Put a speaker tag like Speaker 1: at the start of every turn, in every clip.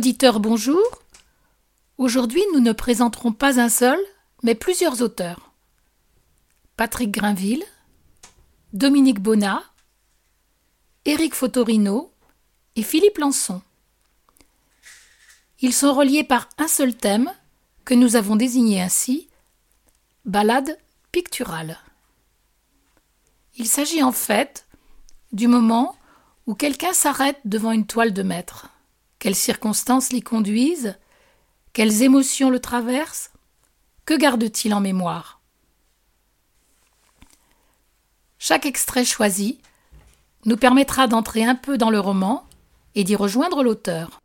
Speaker 1: Auditeurs, bonjour. Aujourd'hui, nous ne présenterons pas un seul, mais plusieurs auteurs. Patrick Grinville, Dominique Bonnat, Éric Fotorino et Philippe Lançon. Ils sont reliés par un seul thème que nous avons désigné ainsi balade picturale. Il s'agit en fait du moment où quelqu'un s'arrête devant une toile de maître. Quelles circonstances l'y conduisent? Quelles émotions le traversent? Que garde-t-il en mémoire? Chaque extrait choisi nous permettra d'entrer un peu dans le roman et d'y rejoindre l'auteur.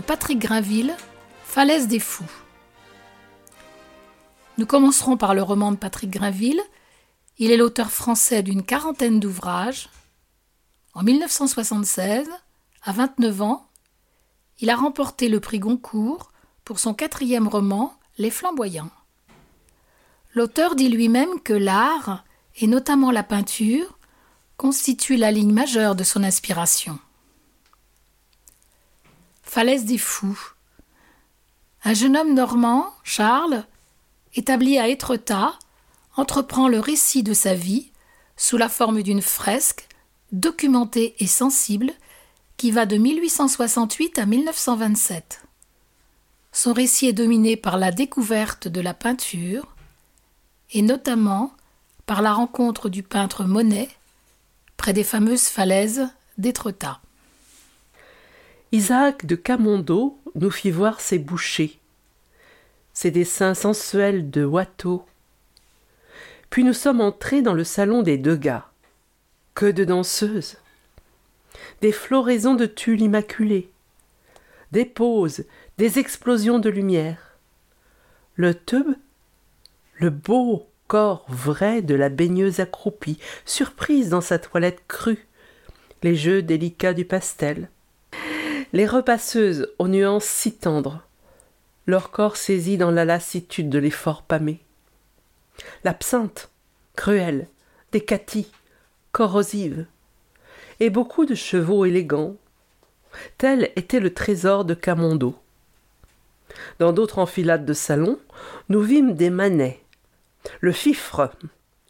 Speaker 1: Patrick Grinville, Falaise des fous. Nous commencerons par le roman de Patrick Grinville. Il est l'auteur français d'une quarantaine d'ouvrages. En 1976, à 29 ans, il a remporté le prix Goncourt pour son quatrième roman, Les Flamboyants. L'auteur dit lui-même que l'art, et notamment la peinture, constitue la ligne majeure de son inspiration. Falaise des fous. Un jeune homme normand, Charles, établi à Étretat, entreprend le récit de sa vie sous la forme d'une fresque documentée et sensible qui va de 1868 à 1927. Son récit est dominé par la découverte de la peinture et notamment par la rencontre du peintre Monet près des fameuses falaises d'Étretat.
Speaker 2: Isaac de Camondo nous fit voir ses bouchers, ses dessins sensuels de Watteau. Puis nous sommes entrés dans le salon des Degas. Que de danseuses Des floraisons de tulle immaculées, des poses, des explosions de lumière. Le tube, le beau corps vrai de la baigneuse accroupie, surprise dans sa toilette crue, les jeux délicats du pastel, les repasseuses aux nuances si tendres, leur corps saisi dans la lassitude de l'effort pâmé. L'absinthe, cruelle, des caties, corrosives, et beaucoup de chevaux élégants. tel était le trésor de Camondo. Dans d'autres enfilades de salons, nous vîmes des manets, le fifre,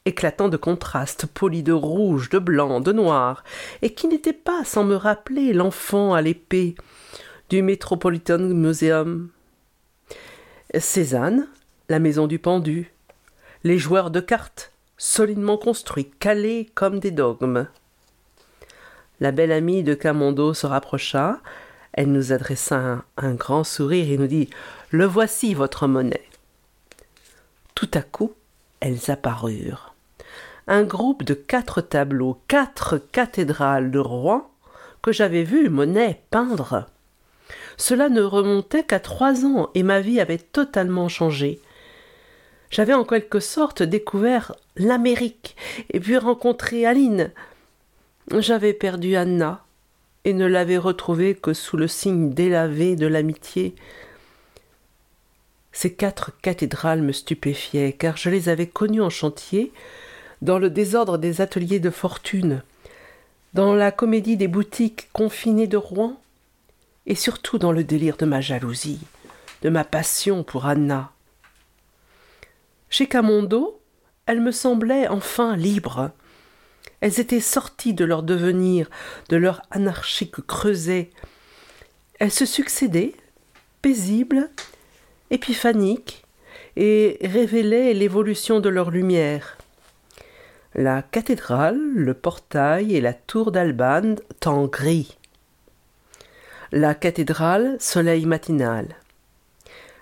Speaker 2: éclatant de contrastes, poli de rouge, de blanc, de noir, et qui n'était pas sans me rappeler l'enfant à l'épée du Metropolitan Museum. Cézanne, la maison du pendu, les joueurs de cartes, solidement construits, calés comme des dogmes. La belle amie de Camondo se rapprocha, elle nous adressa un, un grand sourire et nous dit Le voici votre monnaie. Tout à coup, elles apparurent. Un groupe de quatre tableaux, quatre cathédrales de Rouen que j'avais vu Monet peindre. Cela ne remontait qu'à trois ans et ma vie avait totalement changé. J'avais en quelque sorte découvert l'Amérique et puis rencontré Aline. J'avais perdu Anna et ne l'avais retrouvée que sous le signe délavé de l'amitié. Ces quatre cathédrales me stupéfiaient, car je les avais connues en chantier, dans le désordre des ateliers de fortune, dans la comédie des boutiques confinées de Rouen, et surtout dans le délire de ma jalousie, de ma passion pour Anna. Chez Camondo, elles me semblaient enfin libres. Elles étaient sorties de leur devenir, de leur anarchique creuset. Elles se succédaient, paisibles, épiphaniques, et révélaient l'évolution de leur lumière. La cathédrale, le portail et la tour d'Albane temps gris. La cathédrale, soleil matinal.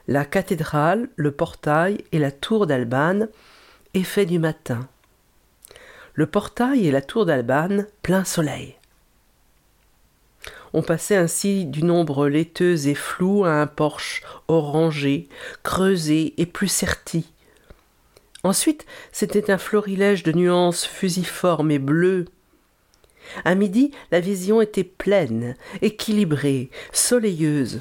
Speaker 2: La cathédrale, le portail et la tour d'Albane, effet du matin. Le portail et la tour d'Albane, plein soleil. On passait ainsi du nombre laiteux et flou à un porche orangé, creusé et plus serti. Ensuite, c'était un florilège de nuances fusiformes et bleues, à midi, la vision était pleine, équilibrée, soleilleuse.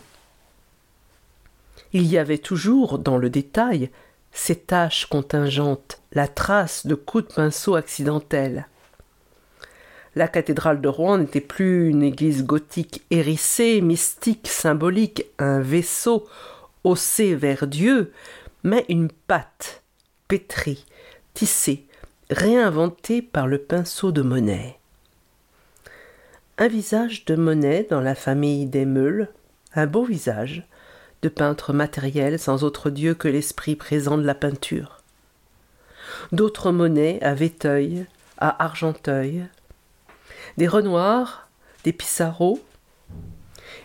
Speaker 2: Il y avait toujours, dans le détail, ces taches contingentes, la trace de coups de pinceau accidentels. La cathédrale de Rouen n'était plus une église gothique hérissée, mystique, symbolique, un vaisseau haussé vers Dieu, mais une pâte pétrie, tissée, réinventée par le pinceau de Monet un visage de Monet dans la famille des Meules, un beau visage, de peintre matériel sans autre dieu que l'esprit présent de la peinture. D'autres Monet à Véteuil, à Argenteuil, des Renoirs, des Pissarro,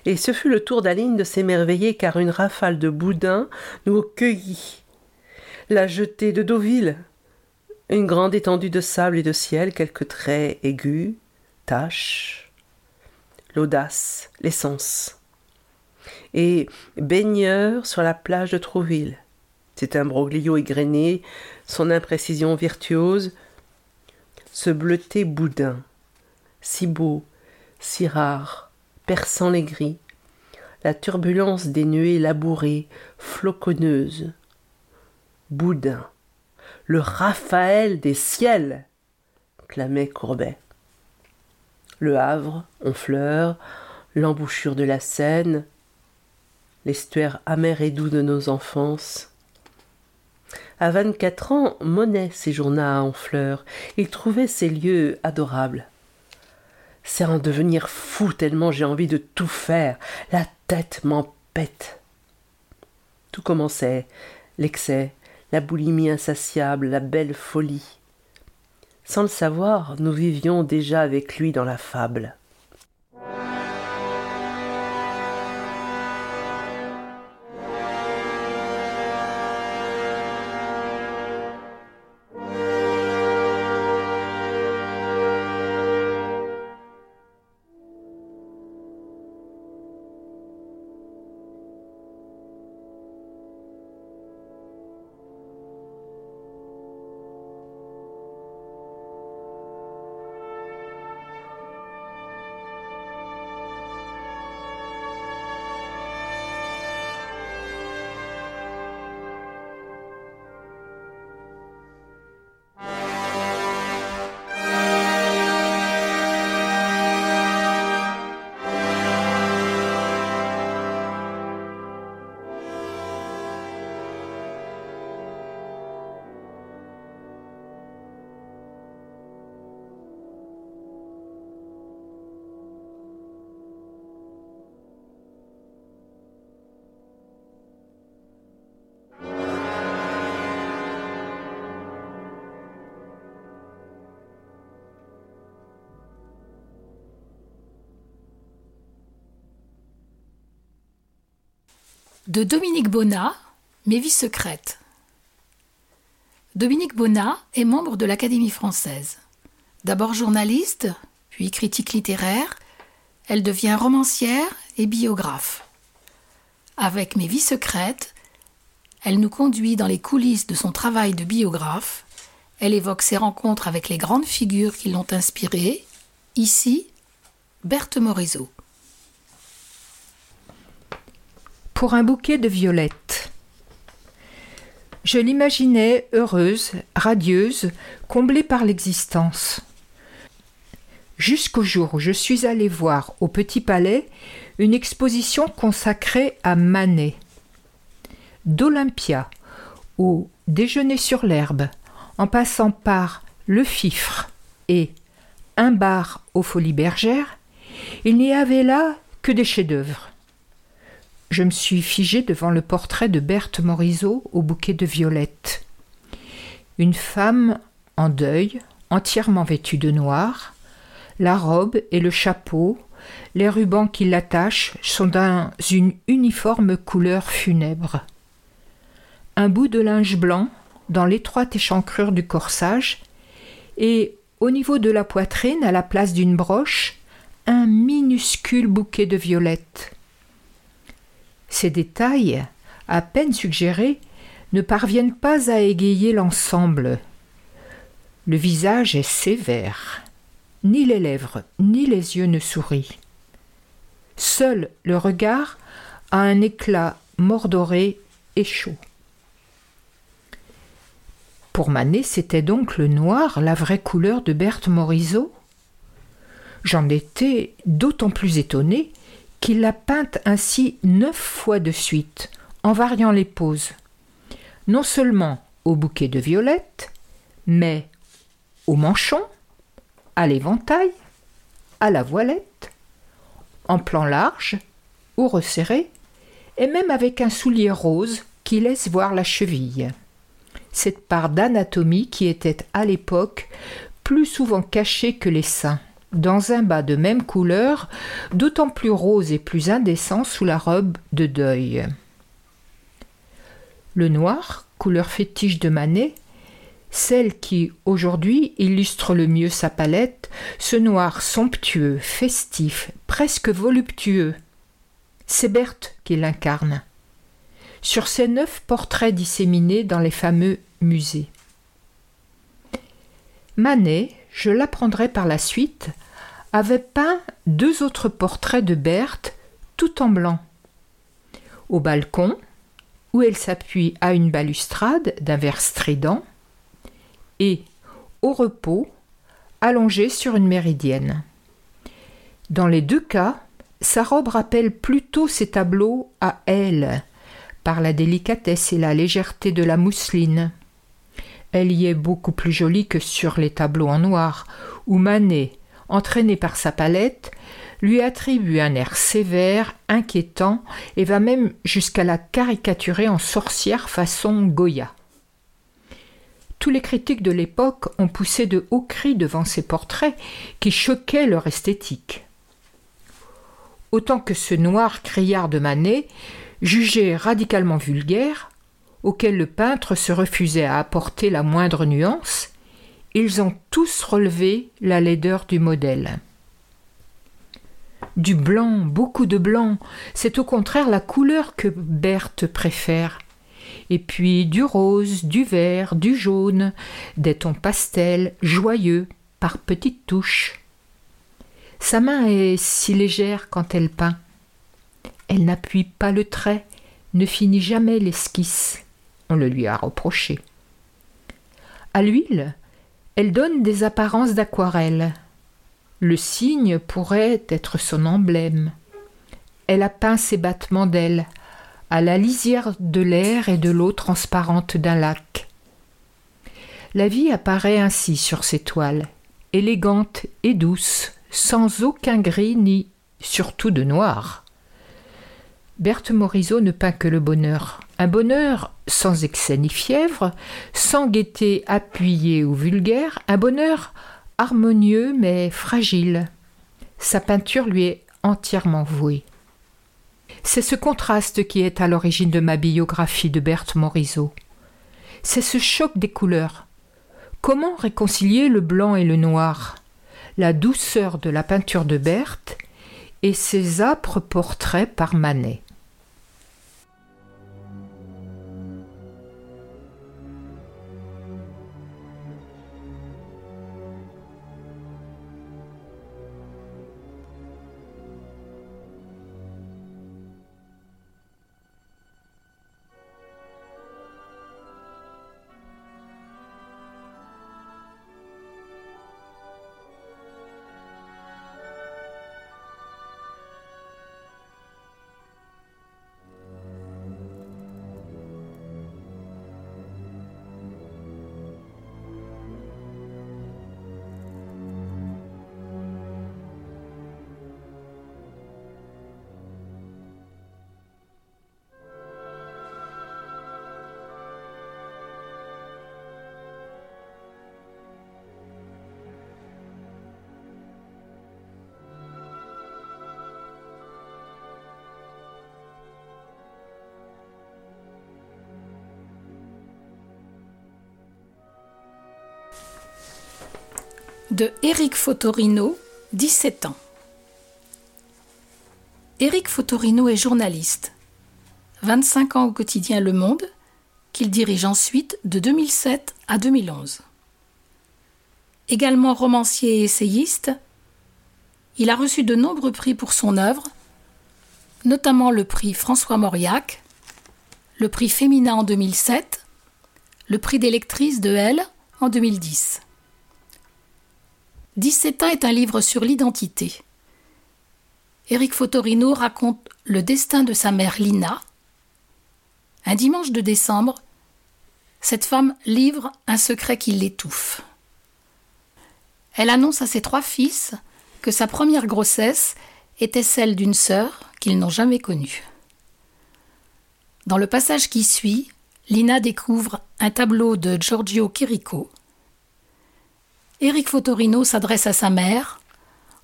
Speaker 2: et ce fut le tour d'Aline de s'émerveiller car une rafale de boudin nous cueillit. La jetée de Deauville, une grande étendue de sable et de ciel, quelques traits aigus, taches, l'audace, l'essence. Et baigneur sur la plage de Trouville. C'est un broglio égrené, son imprécision virtuose, ce bleuté boudin, si beau, si rare, perçant les gris, la turbulence des nuées labourées, floconneuses. Boudin, le Raphaël des ciels, clamait Courbet le Havre, Honfleur, l'embouchure de la Seine, l'estuaire amer et doux de nos enfances. À vingt-quatre ans, Monet séjourna à Honfleur. Il trouvait ces lieux adorables. C'est en devenir fou tellement j'ai envie de tout faire. La tête m'empête. Tout commençait l'excès, la boulimie insatiable, la belle folie. Sans le savoir, nous vivions déjà avec lui dans la fable.
Speaker 1: De Dominique Bonnat, Mes vies secrètes. Dominique Bonnat est membre de l'Académie française. D'abord journaliste, puis critique littéraire, elle devient romancière et biographe. Avec Mes vies secrètes, elle nous conduit dans les coulisses de son travail de biographe. Elle évoque ses rencontres avec les grandes figures qui l'ont inspirée. Ici, Berthe Morisot.
Speaker 3: Pour un bouquet de violettes. Je l'imaginais heureuse, radieuse, comblée par l'existence. Jusqu'au jour où je suis allée voir au Petit Palais une exposition consacrée à Manet. D'Olympia au Déjeuner sur l'herbe, en passant par Le Fifre et Un bar aux Folies Bergères, il n'y avait là que des chefs-d'œuvre. Je me suis figée devant le portrait de Berthe Morisot au bouquet de violettes. Une femme en deuil, entièrement vêtue de noir, la robe et le chapeau, les rubans qui l'attachent sont dans une uniforme couleur funèbre. Un bout de linge blanc dans l'étroite échancrure du corsage, et au niveau de la poitrine, à la place d'une broche, un minuscule bouquet de violettes. Ces détails, à peine suggérés, ne parviennent pas à égayer l'ensemble. Le visage est sévère. Ni les lèvres ni les yeux ne sourient. Seul le regard a un éclat mordoré et chaud. Pour Manet, c'était donc le noir, la vraie couleur de Berthe Morisot? J'en étais d'autant plus étonné qu'il l'a peinte ainsi neuf fois de suite, en variant les poses. Non seulement au bouquet de violettes, mais au manchon, à l'éventail, à la voilette, en plan large ou resserré, et même avec un soulier rose qui laisse voir la cheville. Cette part d'anatomie qui était à l'époque plus souvent cachée que les seins dans un bas de même couleur, d'autant plus rose et plus indécent sous la robe de deuil. Le noir, couleur fétiche de Manet, celle qui, aujourd'hui, illustre le mieux sa palette, ce noir somptueux, festif, presque voluptueux. C'est Berthe qui l'incarne. Sur ces neuf portraits disséminés dans les fameux musées. Manet, je l'apprendrai par la suite, avait peint deux autres portraits de Berthe tout en blanc. Au balcon, où elle s'appuie à une balustrade d'un verre strident, et au repos, allongée sur une méridienne. Dans les deux cas, sa robe rappelle plutôt ses tableaux à elle, par la délicatesse et la légèreté de la mousseline. Elle y est beaucoup plus jolie que sur les tableaux en noir, où Manet, entraîné par sa palette, lui attribue un air sévère, inquiétant, et va même jusqu'à la caricaturer en sorcière façon Goya. Tous les critiques de l'époque ont poussé de hauts cris devant ces portraits qui choquaient leur esthétique. Autant que ce noir criard de Manet, jugé radicalement vulgaire, auquel le peintre se refusait à apporter la moindre nuance, ils ont tous relevé la laideur du modèle. Du blanc, beaucoup de blanc, c'est au contraire la couleur que Berthe préfère. Et puis du rose, du vert, du jaune, des tons pastels, joyeux, par petites touches. Sa main est si légère quand elle peint. Elle n'appuie pas le trait, ne finit jamais l'esquisse. On le lui a reproché. À l'huile, elle donne des apparences d'aquarelle. Le cygne pourrait être son emblème. Elle a peint ses battements d'ailes, à la lisière de l'air et de l'eau transparente d'un lac. La vie apparaît ainsi sur ces toiles, élégante et douce, sans aucun gris ni surtout de noir. Berthe Morisot ne peint que le bonheur. Un bonheur sans excès ni fièvre, sans gaieté appuyée ou vulgaire, un bonheur harmonieux mais fragile. Sa peinture lui est entièrement vouée. C'est ce contraste qui est à l'origine de ma biographie de Berthe Morisot. C'est ce choc des couleurs. Comment réconcilier le blanc et le noir La douceur de la peinture de Berthe et ses âpres portraits par Manet?
Speaker 1: De Éric Fotorino, 17 ans. Éric Fotorino est journaliste. 25 ans au quotidien Le Monde, qu'il dirige ensuite de 2007 à 2011. Également romancier et essayiste, il a reçu de nombreux prix pour son œuvre, notamment le prix François Mauriac, le prix Féminin en 2007, le prix des lectrices de Elle en 2010. 17 ans est un livre sur l'identité. Éric Fotorino raconte le destin de sa mère Lina. Un dimanche de décembre, cette femme livre un secret qui l'étouffe. Elle annonce à ses trois fils que sa première grossesse était celle d'une sœur qu'ils n'ont jamais connue. Dans le passage qui suit, Lina découvre un tableau de Giorgio Chirico Éric Fotorino s'adresse à sa mère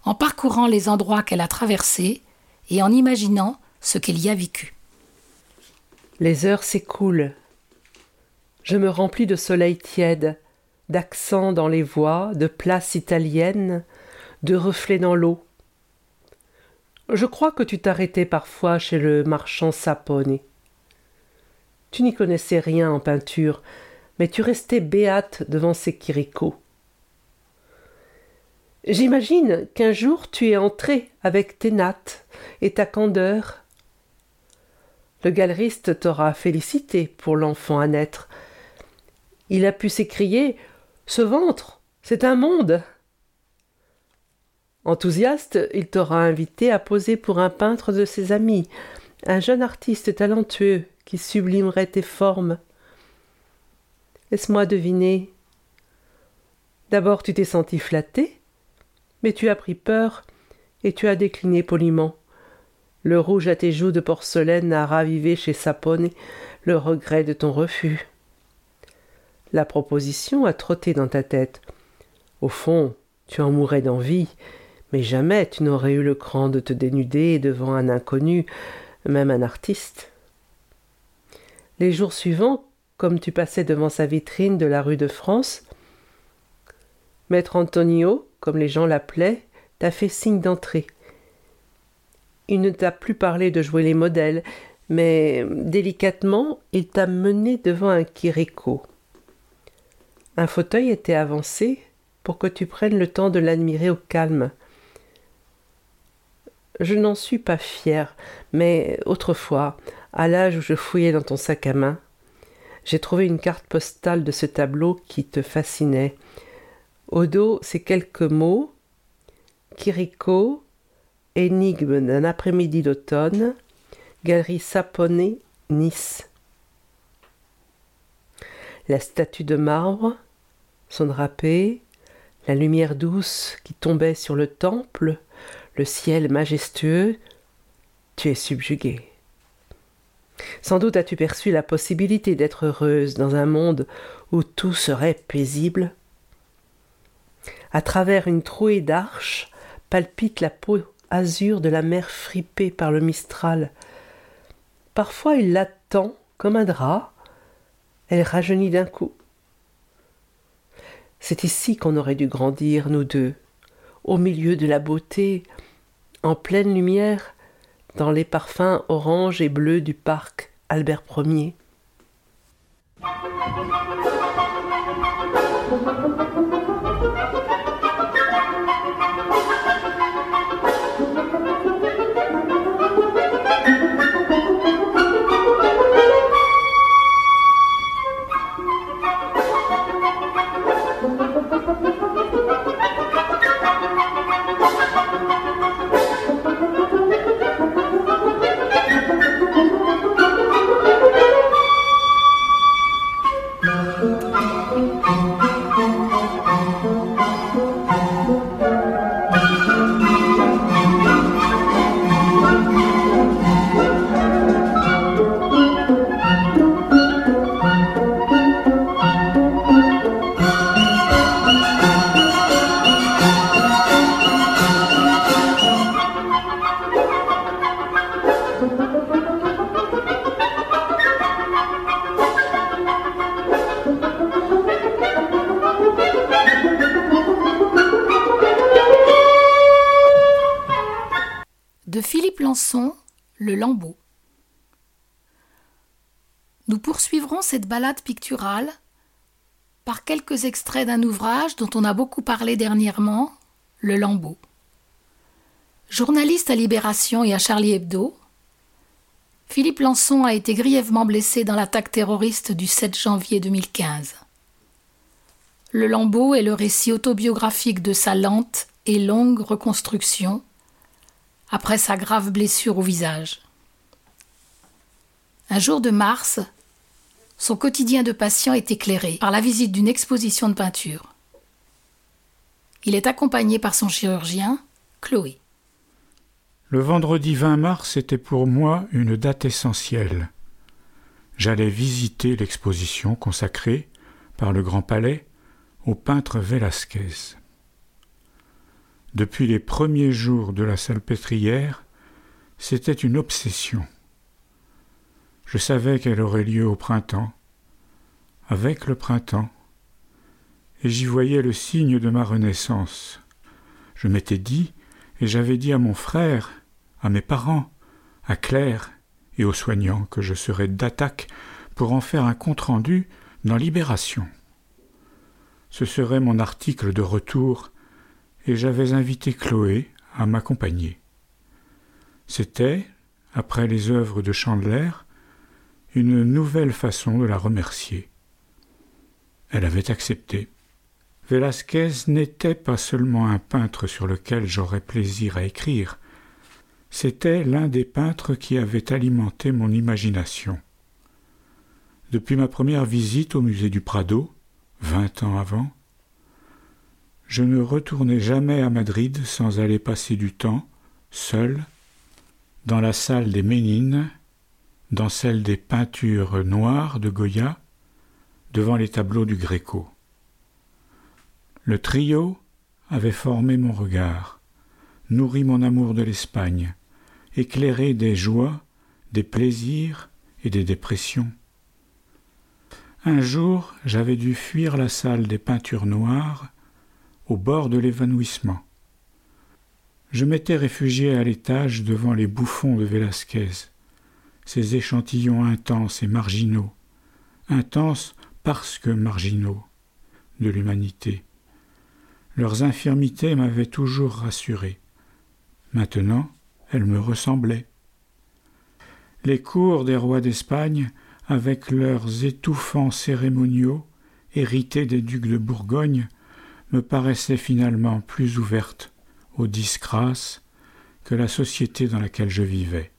Speaker 1: en parcourant les endroits qu'elle a traversés et en imaginant ce qu'elle y a vécu.
Speaker 2: Les heures s'écoulent. Je me remplis de soleil tiède, d'accents dans les voix, de places italiennes, de reflets dans l'eau. Je crois que tu t'arrêtais parfois chez le marchand Sapone. Tu n'y connaissais rien en peinture, mais tu restais béate devant ses Chirico. J'imagine qu'un jour tu es entré avec tes nattes et ta candeur. Le galeriste t'aura félicité pour l'enfant à naître. Il a pu s'écrier Ce ventre, c'est un monde. Enthousiaste, il t'aura invité à poser pour un peintre de ses amis, un jeune artiste talentueux qui sublimerait tes formes. Laisse-moi deviner. D'abord tu t'es senti flatté, tu as pris peur et tu as décliné poliment. Le rouge à tes joues de porcelaine a ravivé chez Sapone le regret de ton refus. La proposition a trotté dans ta tête. Au fond, tu en mourrais d'envie, mais jamais tu n'aurais eu le cran de te dénuder devant un inconnu, même un artiste. Les jours suivants, comme tu passais devant sa vitrine de la rue de France, Maître Antonio, comme les gens l'appelaient, t'a fait signe d'entrer. Il ne t'a plus parlé de jouer les modèles, mais délicatement, il t'a mené devant un Kiriko. Un fauteuil était avancé pour que tu prennes le temps de l'admirer au calme. Je n'en suis pas fière, mais autrefois, à l'âge où je fouillais dans ton sac à main, j'ai trouvé une carte postale de ce tableau qui te fascinait, dos, ces quelques mots. Kiriko, énigme d'un après-midi d'automne, galerie Sapone, Nice. La statue de marbre, son drapé, la lumière douce qui tombait sur le temple, le ciel majestueux, tu es subjugué. Sans doute as-tu perçu la possibilité d'être heureuse dans un monde où tout serait paisible à travers une trouée d'arches palpite la peau azur de la mer fripée par le mistral, Parfois il la tend comme un drap, elle rajeunit d'un coup. C'est ici qu'on aurait dû grandir, nous deux, au milieu de la beauté, en pleine lumière, dans les parfums orange et bleu du parc Albert Ier.
Speaker 1: Balade picturale par quelques extraits d'un ouvrage dont on a beaucoup parlé dernièrement, Le Lambeau. Journaliste à Libération et à Charlie Hebdo, Philippe Lançon a été grièvement blessé dans l'attaque terroriste du 7 janvier 2015. Le Lambeau est le récit autobiographique de sa lente et longue reconstruction après sa grave blessure au visage. Un jour de mars, son quotidien de patient est éclairé par la visite d'une exposition de peinture. Il est accompagné par son chirurgien, Chloé.
Speaker 4: Le vendredi 20 mars était pour moi une date essentielle. J'allais visiter l'exposition consacrée, par le Grand Palais, au peintre Velasquez. Depuis les premiers jours de la salpêtrière, c'était une obsession. Je savais qu'elle aurait lieu au printemps, avec le printemps, et j'y voyais le signe de ma renaissance. Je m'étais dit, et j'avais dit à mon frère, à mes parents, à Claire et aux soignants que je serais d'attaque pour en faire un compte-rendu dans Libération. Ce serait mon article de retour et j'avais invité Chloé à m'accompagner. C'était, après les œuvres de Chandler, une nouvelle façon de la remercier. Elle avait accepté. Velasquez n'était pas seulement un peintre sur lequel j'aurais plaisir à écrire, c'était l'un des peintres qui avait alimenté mon imagination. Depuis ma première visite au musée du Prado, vingt ans avant, je ne retournai jamais à Madrid sans aller passer du temps, seul, dans la salle des Ménines, dans celle des peintures noires de Goya, devant les tableaux du Gréco. Le trio avait formé mon regard, nourri mon amour de l'Espagne, éclairé des joies, des plaisirs et des dépressions. Un jour, j'avais dû fuir la salle des peintures noires au bord de l'évanouissement. Je m'étais réfugié à l'étage devant les bouffons de Velasquez, ces échantillons intenses et marginaux, intenses parce que marginaux, de l'humanité. Leurs infirmités m'avaient toujours rassuré. Maintenant, elles me ressemblaient. Les cours des rois d'Espagne, avec leurs étouffants cérémoniaux, hérités des ducs de Bourgogne, me paraissait finalement plus ouverte aux disgrâces que la société dans laquelle je vivais,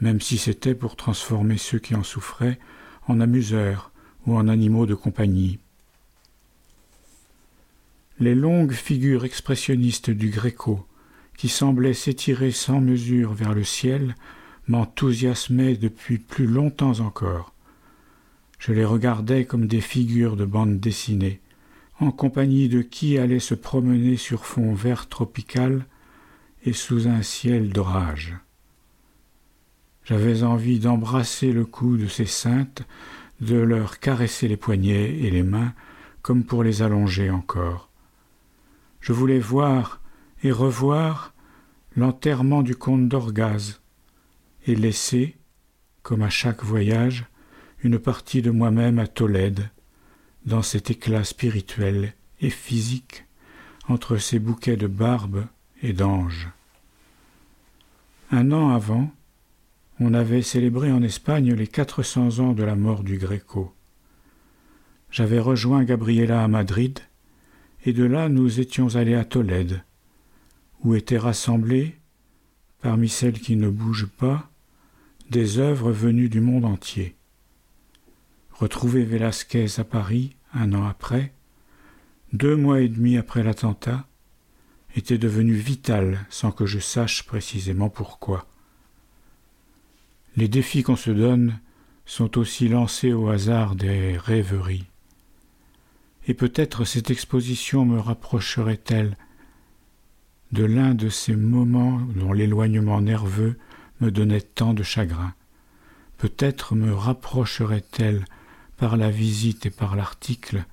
Speaker 4: même si c'était pour transformer ceux qui en souffraient en amuseurs ou en animaux de compagnie. Les longues figures expressionnistes du Gréco, qui semblaient s'étirer sans mesure vers le ciel, m'enthousiasmaient depuis plus longtemps encore. Je les regardais comme des figures de bande dessinée, en compagnie de qui allait se promener sur fond vert tropical et sous un ciel d'orage. J'avais envie d'embrasser le cou de ces saintes, de leur caresser les poignets et les mains, comme pour les allonger encore. Je voulais voir et revoir l'enterrement du comte d'Orgaz, et laisser, comme à chaque voyage, une partie de moi-même à Tolède, dans cet éclat spirituel et physique entre ces bouquets de barbe et d'anges. Un an avant, on avait célébré en Espagne les quatre cents ans de la mort du Gréco. J'avais rejoint Gabriela à Madrid, et de là nous étions allés à Tolède, où étaient rassemblées, parmi celles qui ne bougent pas, des œuvres venues du monde entier. Retrouver Velasquez à Paris un an après, deux mois et demi après l'attentat, était devenu vital sans que je sache précisément pourquoi. Les défis qu'on se donne sont aussi lancés au hasard des rêveries. Et peut-être cette exposition me rapprocherait-elle de l'un de ces moments dont l'éloignement nerveux me donnait tant de chagrin. Peut-être me rapprocherait-elle par la visite et par l'article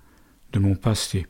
Speaker 4: de mon passé.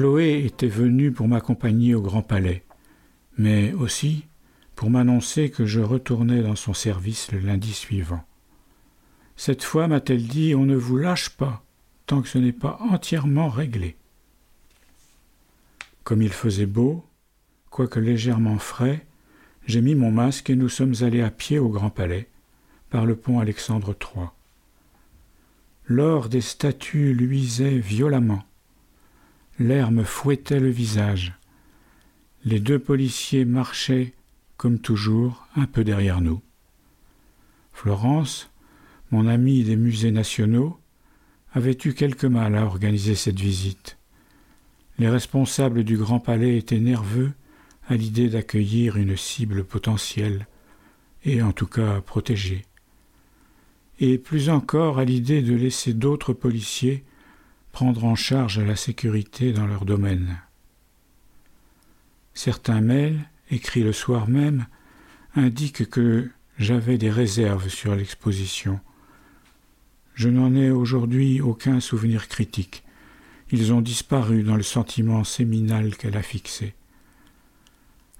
Speaker 4: Chloé était venue pour m'accompagner au Grand Palais, mais aussi pour m'annoncer que je retournais dans son service le lundi suivant. Cette fois, m'a-t-elle dit, on ne vous lâche pas tant que ce n'est pas entièrement réglé. Comme il faisait beau, quoique légèrement frais, j'ai mis mon masque et nous sommes allés à pied au Grand Palais, par le pont Alexandre III. L'or des statues luisait violemment L'air me fouettait le visage. Les deux policiers marchaient, comme toujours, un peu derrière nous. Florence, mon amie des musées nationaux, avait eu quelque mal à organiser cette visite. Les responsables du Grand Palais étaient nerveux à l'idée d'accueillir une cible potentielle, et en tout cas protégée, et plus encore à l'idée de laisser d'autres policiers prendre en charge la sécurité dans leur domaine. Certains mails, écrits le soir même, indiquent que j'avais des réserves sur l'exposition. Je n'en ai aujourd'hui aucun souvenir critique. Ils ont disparu dans le sentiment séminal qu'elle a fixé.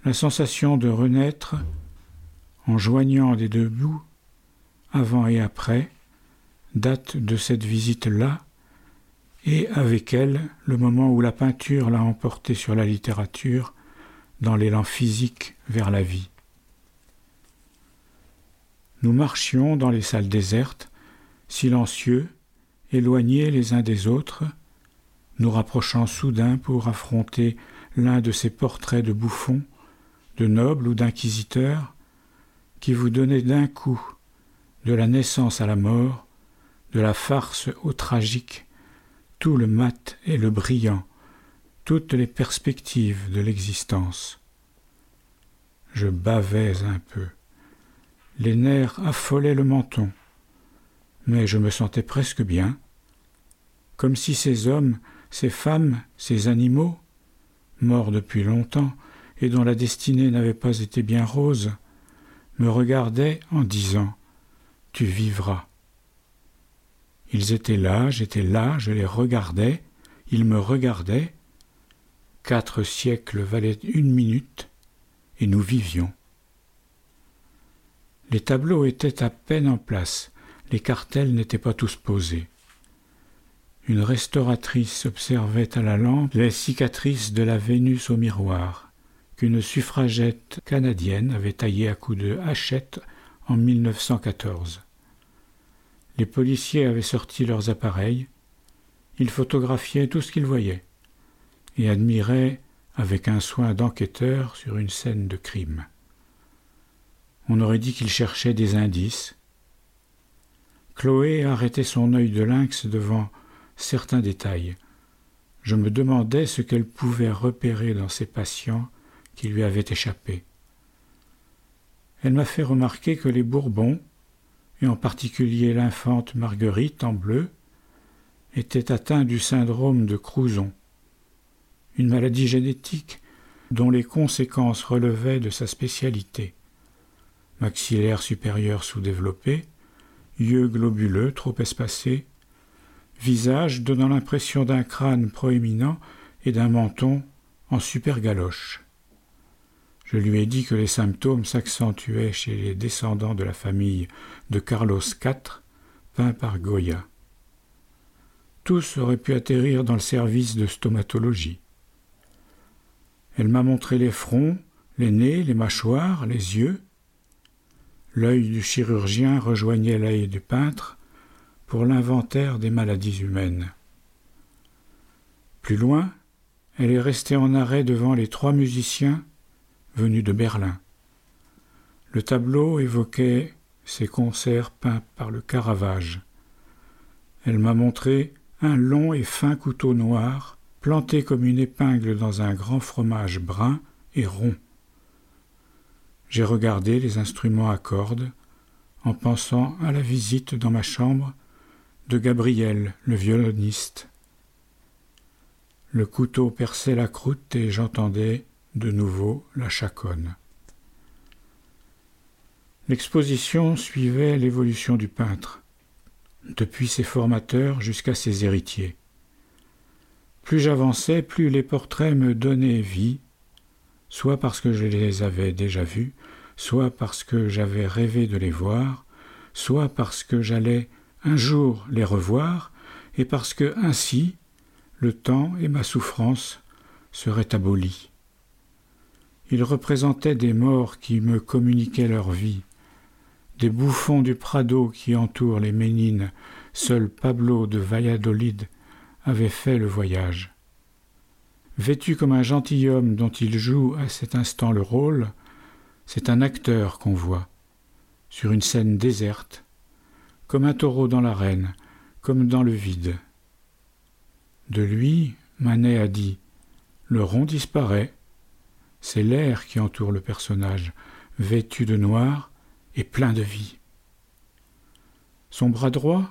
Speaker 4: La sensation de renaître, en joignant des deux bouts, avant et après, date de cette visite-là, et avec elle le moment où la peinture l'a emporté sur la littérature dans l'élan physique vers la vie. Nous marchions dans les salles désertes, silencieux, éloignés les uns des autres, nous rapprochant soudain pour affronter l'un de ces portraits de bouffons, de nobles ou d'inquisiteurs, qui vous donnaient d'un coup, de la naissance à la mort, de la farce au tragique, tout le mat et le brillant, toutes les perspectives de l'existence. Je bavais un peu. Les nerfs affolaient le menton, mais je me sentais presque bien, comme si ces hommes, ces femmes, ces animaux mort depuis longtemps et dont la destinée n'avait pas été bien rose, me regardaient en disant Tu vivras. Ils étaient là, j'étais là, je les regardais, ils me regardaient. Quatre siècles valaient une minute, et nous vivions. Les tableaux étaient à peine en place, les cartels n'étaient pas tous posés. Une restauratrice observait à la lampe les cicatrices de la Vénus au miroir, qu'une suffragette canadienne avait taillée à coups de hachette en 1914. Les policiers avaient sorti leurs appareils, ils photographiaient tout ce qu'ils voyaient, et admiraient avec un soin d'enquêteur sur une scène de crime. On aurait dit qu'ils cherchaient des indices. Chloé arrêtait son œil de lynx devant certains détails. Je me demandais ce qu'elle pouvait repérer dans ses patients qui lui avaient échappé. Elle m'a fait remarquer que les Bourbons, et en particulier l'infante Marguerite en bleu, étaient atteints du syndrome de Crouzon, une maladie génétique dont les conséquences relevaient de sa spécialité. Maxillaire supérieur sous-développé, yeux globuleux trop espacés, visage donnant l'impression d'un crâne proéminent et d'un menton en super galoche. Je lui ai dit que les symptômes s'accentuaient chez les descendants de la famille de Carlos IV, peint par Goya. Tous auraient pu atterrir dans le service de stomatologie. Elle m'a montré les fronts, les nez, les mâchoires, les yeux. L'œil du chirurgien rejoignait l'œil du peintre, pour l'inventaire des maladies humaines. Plus loin, elle est restée en arrêt devant les trois musiciens venus de Berlin. Le tableau évoquait ces concerts peints par le Caravage. Elle m'a montré un long et fin couteau noir, planté comme une épingle dans un grand fromage brun et rond. J'ai regardé les instruments à cordes, en pensant à la visite dans ma chambre de Gabriel, le violoniste. Le couteau perçait la croûte et j'entendais de nouveau la chaconne. L'exposition suivait l'évolution du peintre, depuis ses formateurs jusqu'à ses héritiers. Plus j'avançais, plus les portraits me donnaient vie, soit parce que je les avais déjà vus, soit parce que j'avais rêvé de les voir, soit parce que j'allais un jour les revoir, et parce que ainsi le temps et ma souffrance seraient abolis. Ils représentaient des morts qui me communiquaient leur vie, des bouffons du Prado qui entourent les Ménines, seul Pablo de Valladolid avait fait le voyage. Vêtu comme un gentilhomme dont il joue à cet instant le rôle, c'est un acteur qu'on voit, sur une scène déserte, comme un taureau dans l'arène, comme dans le vide. De lui, Manet a dit Le rond disparaît. C'est l'air qui entoure le personnage, vêtu de noir et plein de vie. Son bras droit,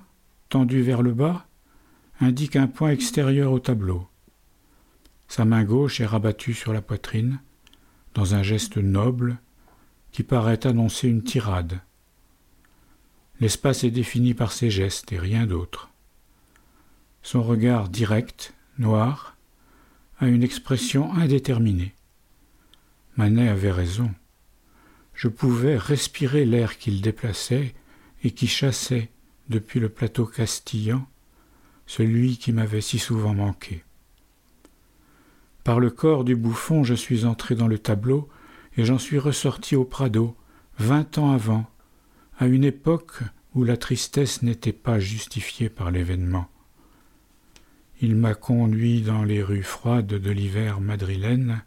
Speaker 4: tendu vers le bas, indique un point extérieur au tableau. Sa main gauche est rabattue sur la poitrine, dans un geste noble qui paraît annoncer une tirade. L'espace est défini par ses gestes et rien d'autre. Son regard direct, noir, a une expression indéterminée. Manet avait raison. Je pouvais respirer l'air qu'il déplaçait et qui chassait depuis le plateau castillan celui qui m'avait si souvent manqué. Par le corps du bouffon, je suis entré dans le tableau et j'en suis ressorti au Prado, vingt ans avant, à une époque où la tristesse n'était pas justifiée par l'événement. Il m'a conduit dans les rues froides de l'hiver madrilène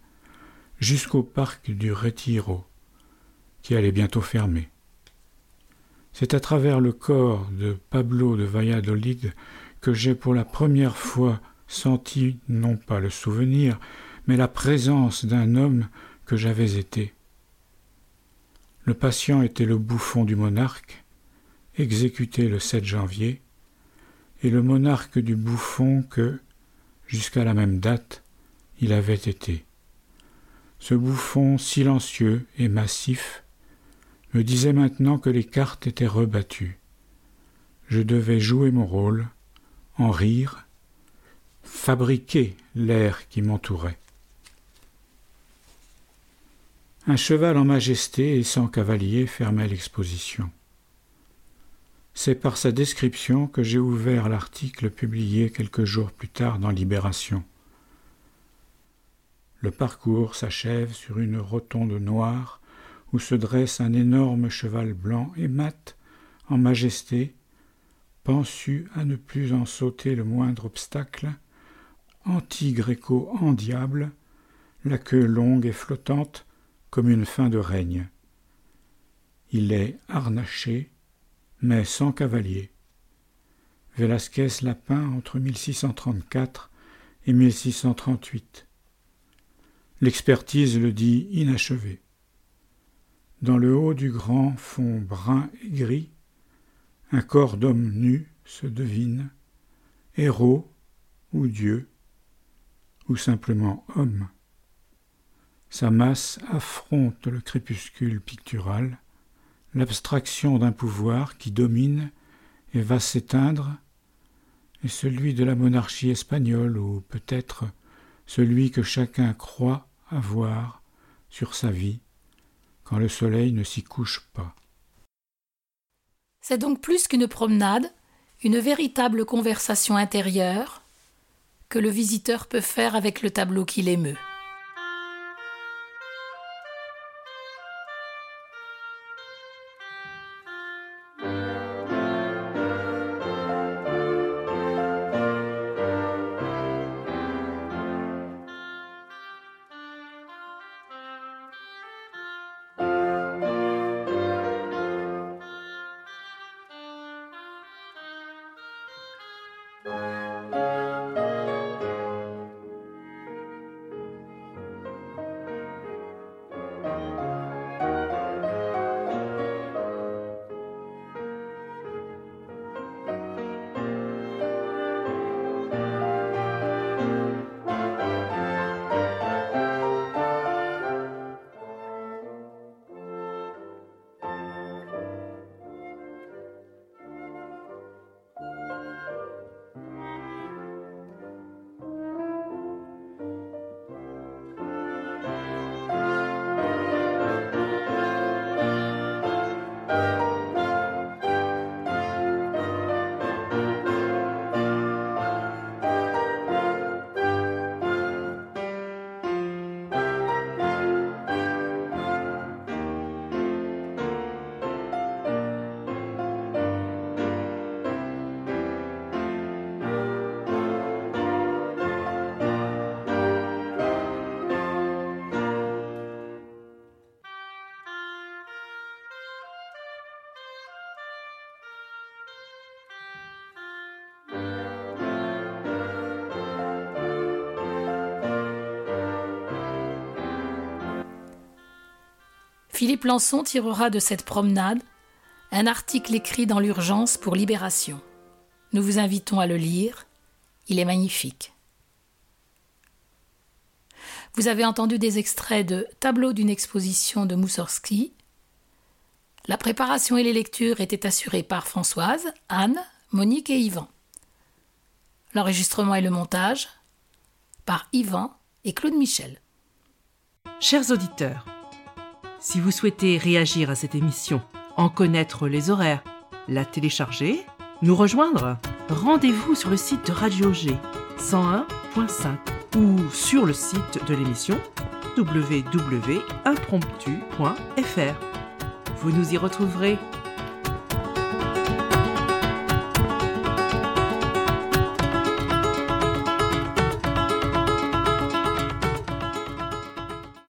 Speaker 4: jusqu'au parc du Retiro, qui allait bientôt fermer. C'est à travers le corps de Pablo de Valladolid que j'ai pour la première fois senti non pas le souvenir, mais la présence d'un homme que j'avais été. Le patient était le bouffon du monarque, exécuté le 7 janvier, et le monarque du bouffon que, jusqu'à la même date, il avait été. Ce bouffon silencieux et massif, me disait maintenant que les cartes étaient rebattues. Je devais jouer mon rôle, en rire, fabriquer l'air qui m'entourait. Un cheval en majesté et sans cavalier fermait l'exposition. C'est par sa description que j'ai ouvert l'article publié quelques jours plus tard dans Libération. Le parcours s'achève sur une rotonde noire où se dresse un énorme cheval blanc et mat, en majesté, pensu à ne plus en sauter le moindre obstacle, anti-gréco en diable, la queue longue et flottante comme une fin de règne. Il est harnaché, mais sans cavalier. Velasquez l'a peint entre 1634 et 1638. L'expertise le dit inachevé. Dans le haut du grand fond brun et gris, un corps d'homme nu se devine, héros ou dieu, ou simplement homme. Sa masse affronte le crépuscule pictural, l'abstraction d'un pouvoir qui domine et va s'éteindre, et celui de la monarchie espagnole, ou peut-être celui que chacun croit avoir sur sa vie quand le soleil ne s'y couche pas.
Speaker 1: C'est donc plus qu'une promenade, une véritable conversation intérieure que le visiteur peut faire avec le tableau qui l'émeut. Philippe Lançon tirera de cette promenade un article écrit dans l'urgence pour Libération. Nous vous invitons à le lire, il est magnifique. Vous avez entendu des extraits de Tableau d'une exposition de Moussorski. La préparation et les lectures étaient assurées par Françoise, Anne, Monique et Yvan. L'enregistrement et le montage par Yvan et Claude Michel.
Speaker 5: Chers auditeurs, si vous souhaitez réagir à cette émission, en connaître les horaires, la télécharger, nous rejoindre, rendez-vous sur le site de Radio G 101.5 ou sur le site de l'émission www.impromptu.fr. Vous nous y retrouverez